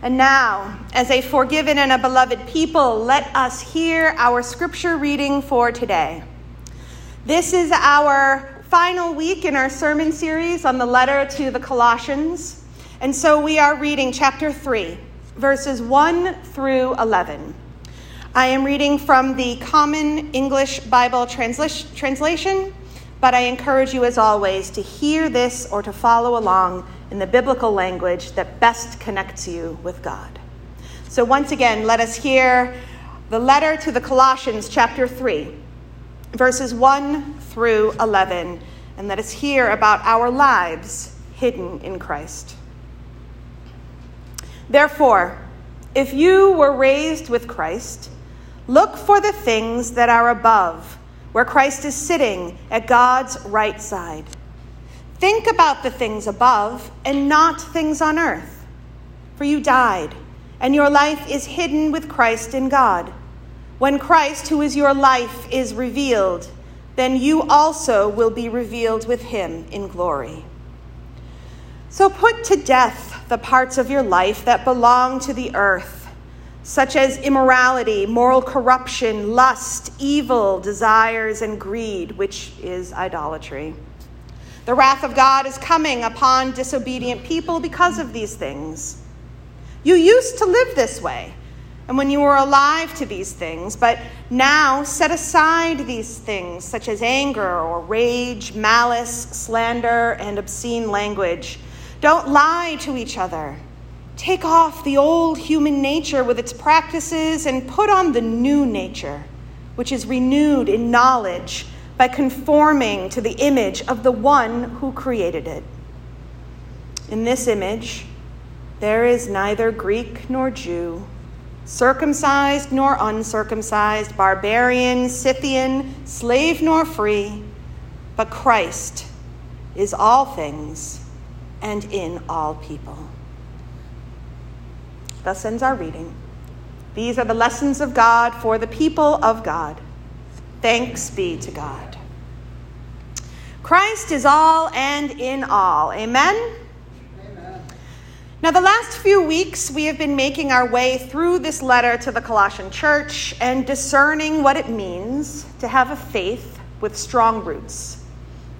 And now, as a forgiven and a beloved people, let us hear our scripture reading for today. This is our final week in our sermon series on the letter to the Colossians. And so we are reading chapter 3, verses 1 through 11. I am reading from the Common English Bible transla- translation, but I encourage you, as always, to hear this or to follow along in the biblical language that best connects you with God. So, once again, let us hear the letter to the Colossians, chapter 3, verses 1 through 11, and let us hear about our lives hidden in Christ. Therefore, if you were raised with Christ, look for the things that are above, where Christ is sitting at God's right side. Think about the things above and not things on earth. For you died, and your life is hidden with Christ in God. When Christ, who is your life, is revealed, then you also will be revealed with him in glory. So put to death the parts of your life that belong to the earth, such as immorality, moral corruption, lust, evil, desires, and greed, which is idolatry. The wrath of God is coming upon disobedient people because of these things. You used to live this way, and when you were alive to these things, but now set aside these things, such as anger or rage, malice, slander, and obscene language. Don't lie to each other. Take off the old human nature with its practices and put on the new nature, which is renewed in knowledge by conforming to the image of the one who created it. In this image, there is neither Greek nor Jew, circumcised nor uncircumcised, barbarian, Scythian, slave nor free, but Christ is all things and in all people. Thus ends our reading. These are the lessons of God for the people of God. Thanks be to God. Christ is all and in all. Amen? Amen? Now, the last few weeks, we have been making our way through this letter to the Colossian church and discerning what it means to have a faith with strong roots.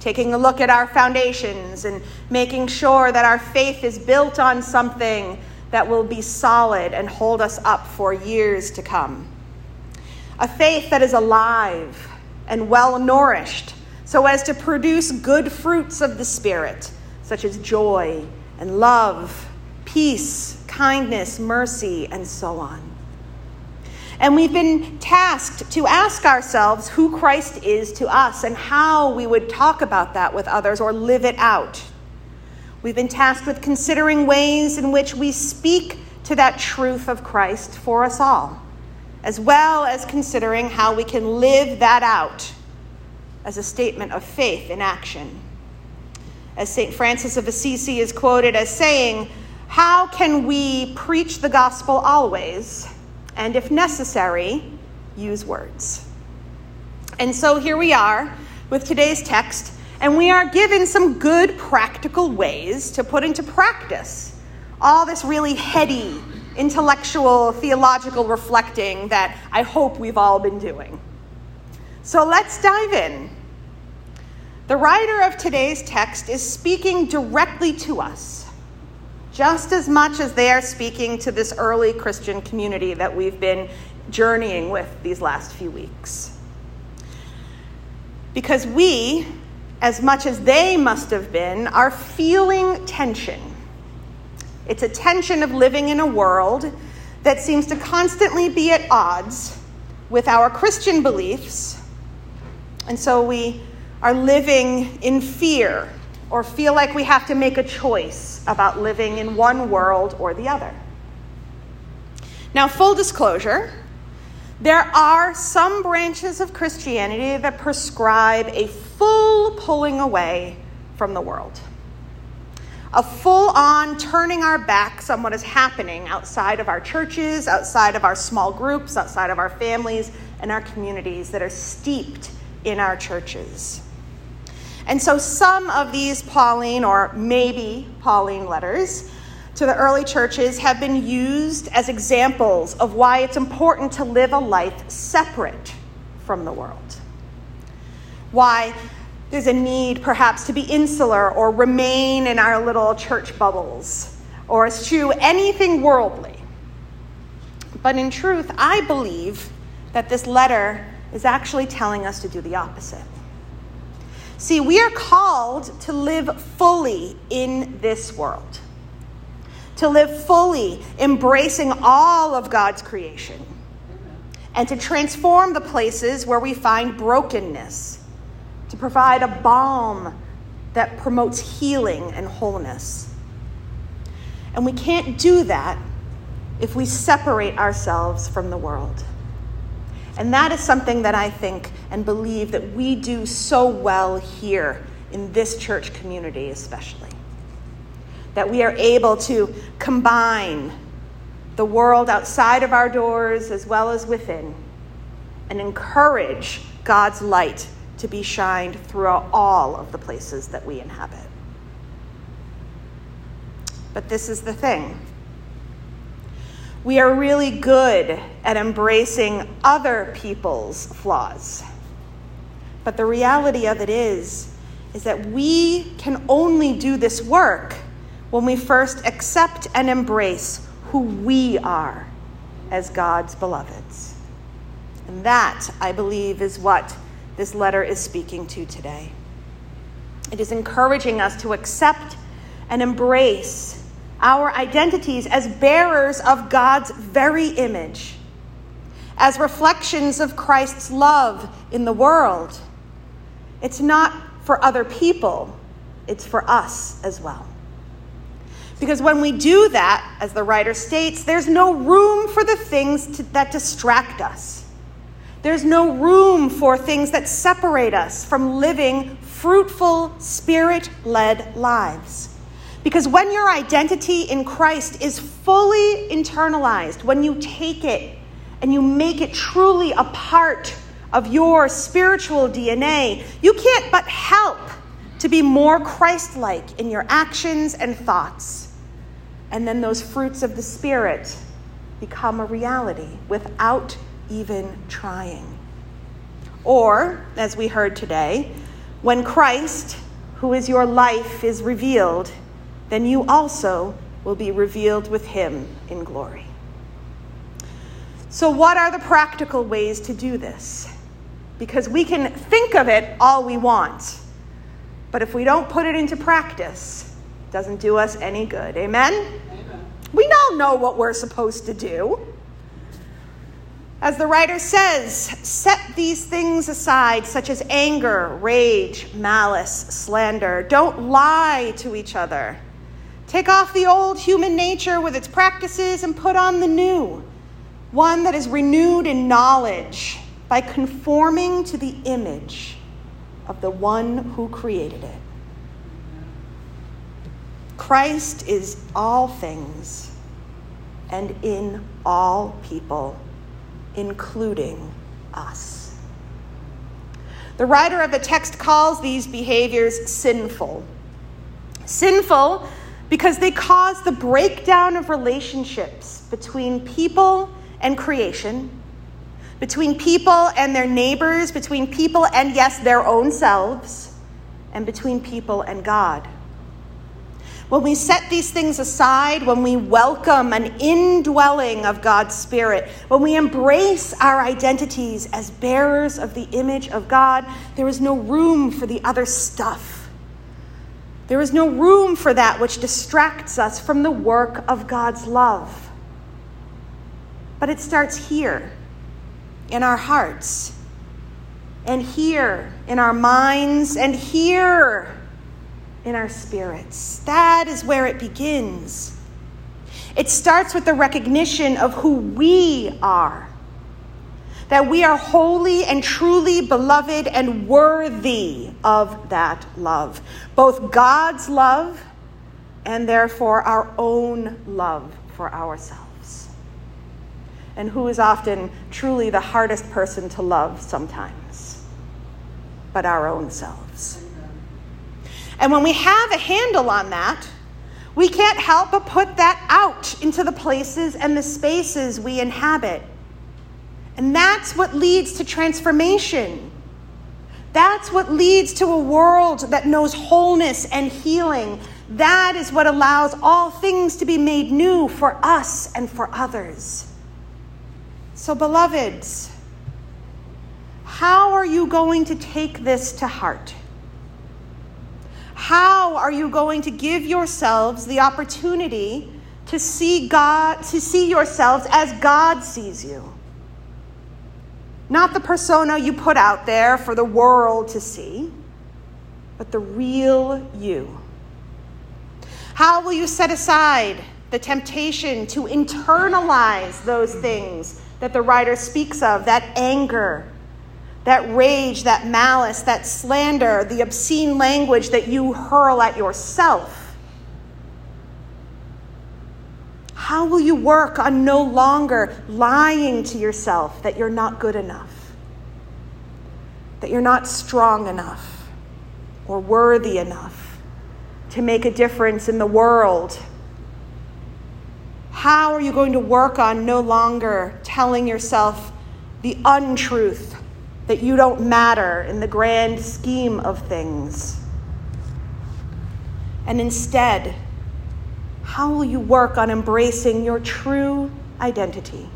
Taking a look at our foundations and making sure that our faith is built on something that will be solid and hold us up for years to come a faith that is alive and well nourished so as to produce good fruits of the Spirit, such as joy and love, peace, kindness, mercy, and so on. And we've been tasked to ask ourselves who Christ is to us and how we would talk about that with others or live it out. We've been tasked with considering ways in which we speak to that truth of Christ for us all as well as considering how we can live that out as a statement of faith in action. As St. Francis of Assisi is quoted as saying, How can we preach the gospel always, and if necessary, use words? And so here we are with today's text, and we are given some good practical ways to put into practice all this really heady intellectual, theological reflecting that I hope we've all been doing. So let's dive in. The writer of today's text is speaking directly to us, just as much as they are speaking to this early Christian community that we've been journeying with these last few weeks. Because we, as much as they must have been, are feeling tension it's a tension of living in a world that seems to constantly be at odds with our Christian beliefs. And so we are living in fear or feel like we have to make a choice about living in one world or the other. Now, full disclosure, there are some branches of Christianity that prescribe a full pulling away from the world a full on turning our backs on what is happening outside of our churches, outside of our small groups, outside of our families and our communities that are steeped in our churches. And so some of these Pauline or maybe Pauline letters to the early churches have been used as examples of why it's important to live a life separate from the world. Why there's a need perhaps to be insular or remain in our little church bubbles or eschew anything worldly. But in truth, I believe that this letter is actually telling us to do the opposite. See, we are called to live fully in this world, to live fully, embracing all of God's creation, and to transform the places where we find brokenness, to provide a balm that promotes healing and wholeness. And we can't do that if we separate ourselves from the world. And that is something that I think and believe that we do so well here in this church community, especially. That we are able to combine the world outside of our doors as well as within and encourage God's light to be shined throughout all of the places that we inhabit. But this is the thing we are really good at embracing other people's flaws. But the reality of it is is that we can only do this work when we first accept and embrace who we are as God's beloveds. And that, I believe, is what this letter is speaking to today. It is encouraging us to accept and embrace our identities as bearers of God's very image, as reflections of Christ's love in the world. It's not for other people, it's for us as well. Because when we do that, as the writer states, there's no room for the things to, that distract us. There's no room for things that separate us from living fruitful, spirit led lives. Because when your identity in Christ is fully internalized, when you take it and you make it truly a part of your spiritual DNA, you can't but help to be more Christ like in your actions and thoughts. And then those fruits of the Spirit become a reality without even trying. Or, as we heard today, when Christ, who is your life, is revealed, then you also will be revealed with him in glory. So, what are the practical ways to do this? Because we can think of it all we want, but if we don't put it into practice, it doesn't do us any good. Amen? Amen. We all know what we're supposed to do. As the writer says, set these things aside, such as anger, rage, malice, slander. Don't lie to each other Take off the old human nature with its practices and put on the new, one that is renewed in knowledge by conforming to the image of the one who created it. Christ is all things and in all people, including us. The writer of the text calls these behaviors sinful. Sinful because they cause the breakdown of relationships between people and creation, between people and their neighbors, between people and, yes, their own selves, and between people and God. When we set these things aside, when we welcome an indwelling of God's Spirit, when we embrace our identities as bearers of the image of God, there is no room for the other stuff there is no room for that which distracts us from the work of God's love. But it starts here, in our hearts, and here in our minds, and here in our spirits. That is where it begins. It starts with the recognition of who we are that we are holy and truly beloved and worthy of that love, both God's love and therefore our own love for ourselves. And who is often truly the hardest person to love sometimes, but our own selves. And when we have a handle on that, We can't help but put that out into the places and the spaces we inhabit. And that's what leads to transformation. That's what leads to a world that knows wholeness and healing. That is what allows all things to be made new for us and for others. So, beloveds, how are you going to take this to heart? How are you going to give yourselves the opportunity to see God, to see yourselves as God sees you? Not the persona you put out there for the world to see, but the real you. How will you set aside the temptation to internalize those things that the writer speaks of that anger, that rage, that malice, that slander, the obscene language that you hurl at yourself? How will you work on no longer lying to yourself that you're not good enough, that you're not strong enough, or worthy enough to make a difference in the world? How are you going to work on no longer telling yourself the untruth that you don't matter in the grand scheme of things. And instead, how will you work on embracing your true identity?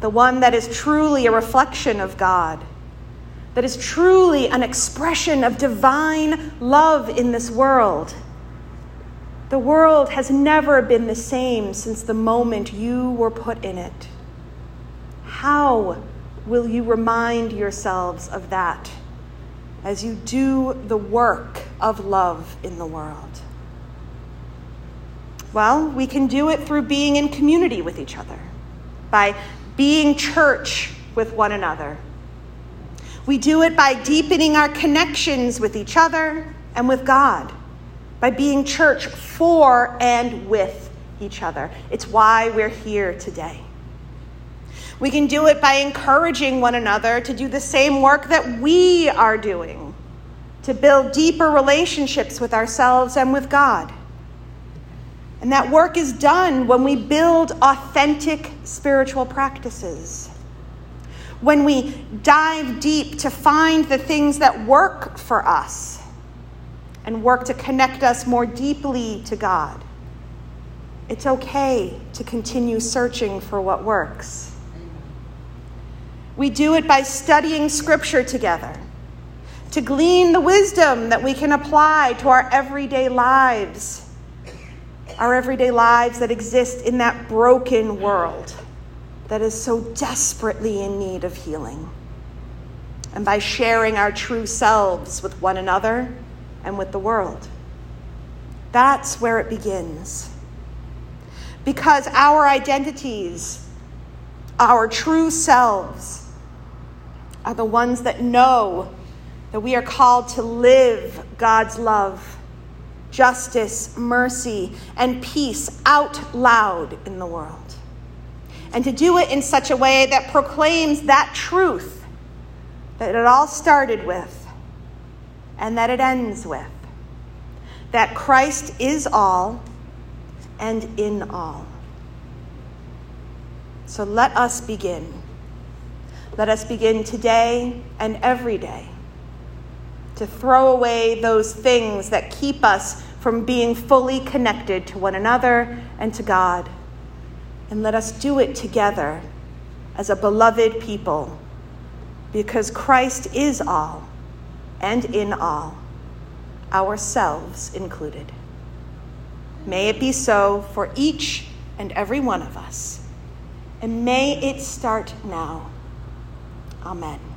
The one that is truly a reflection of God, that is truly an expression of divine love in this world. The world has never been the same since the moment you were put in it. How will you remind yourselves of that as you do the work of love in the world? Well, we can do it through being in community with each other, by being church with one another. We do it by deepening our connections with each other and with God, by being church for and with each other. It's why we're here today. We can do it by encouraging one another to do the same work that we are doing, to build deeper relationships with ourselves and with God. And that work is done when we build authentic spiritual practices. When we dive deep to find the things that work for us and work to connect us more deeply to God. It's okay to continue searching for what works. We do it by studying Scripture together, to glean the wisdom that we can apply to our everyday lives, our everyday lives that exist in that broken world that is so desperately in need of healing. And by sharing our true selves with one another and with the world. That's where it begins. Because our identities, our true selves, are the ones that know that we are called to live God's love, justice, mercy, and peace out loud in the world. And to do it in such a way that proclaims that truth that it all started with and that it ends with that Christ is all and in all. So let us begin. Let us begin today and every day to throw away those things that keep us from being fully connected to one another and to God. And let us do it together as a beloved people because Christ is all and in all, ourselves included. May it be so for each and every one of us. And may it start now. Amen.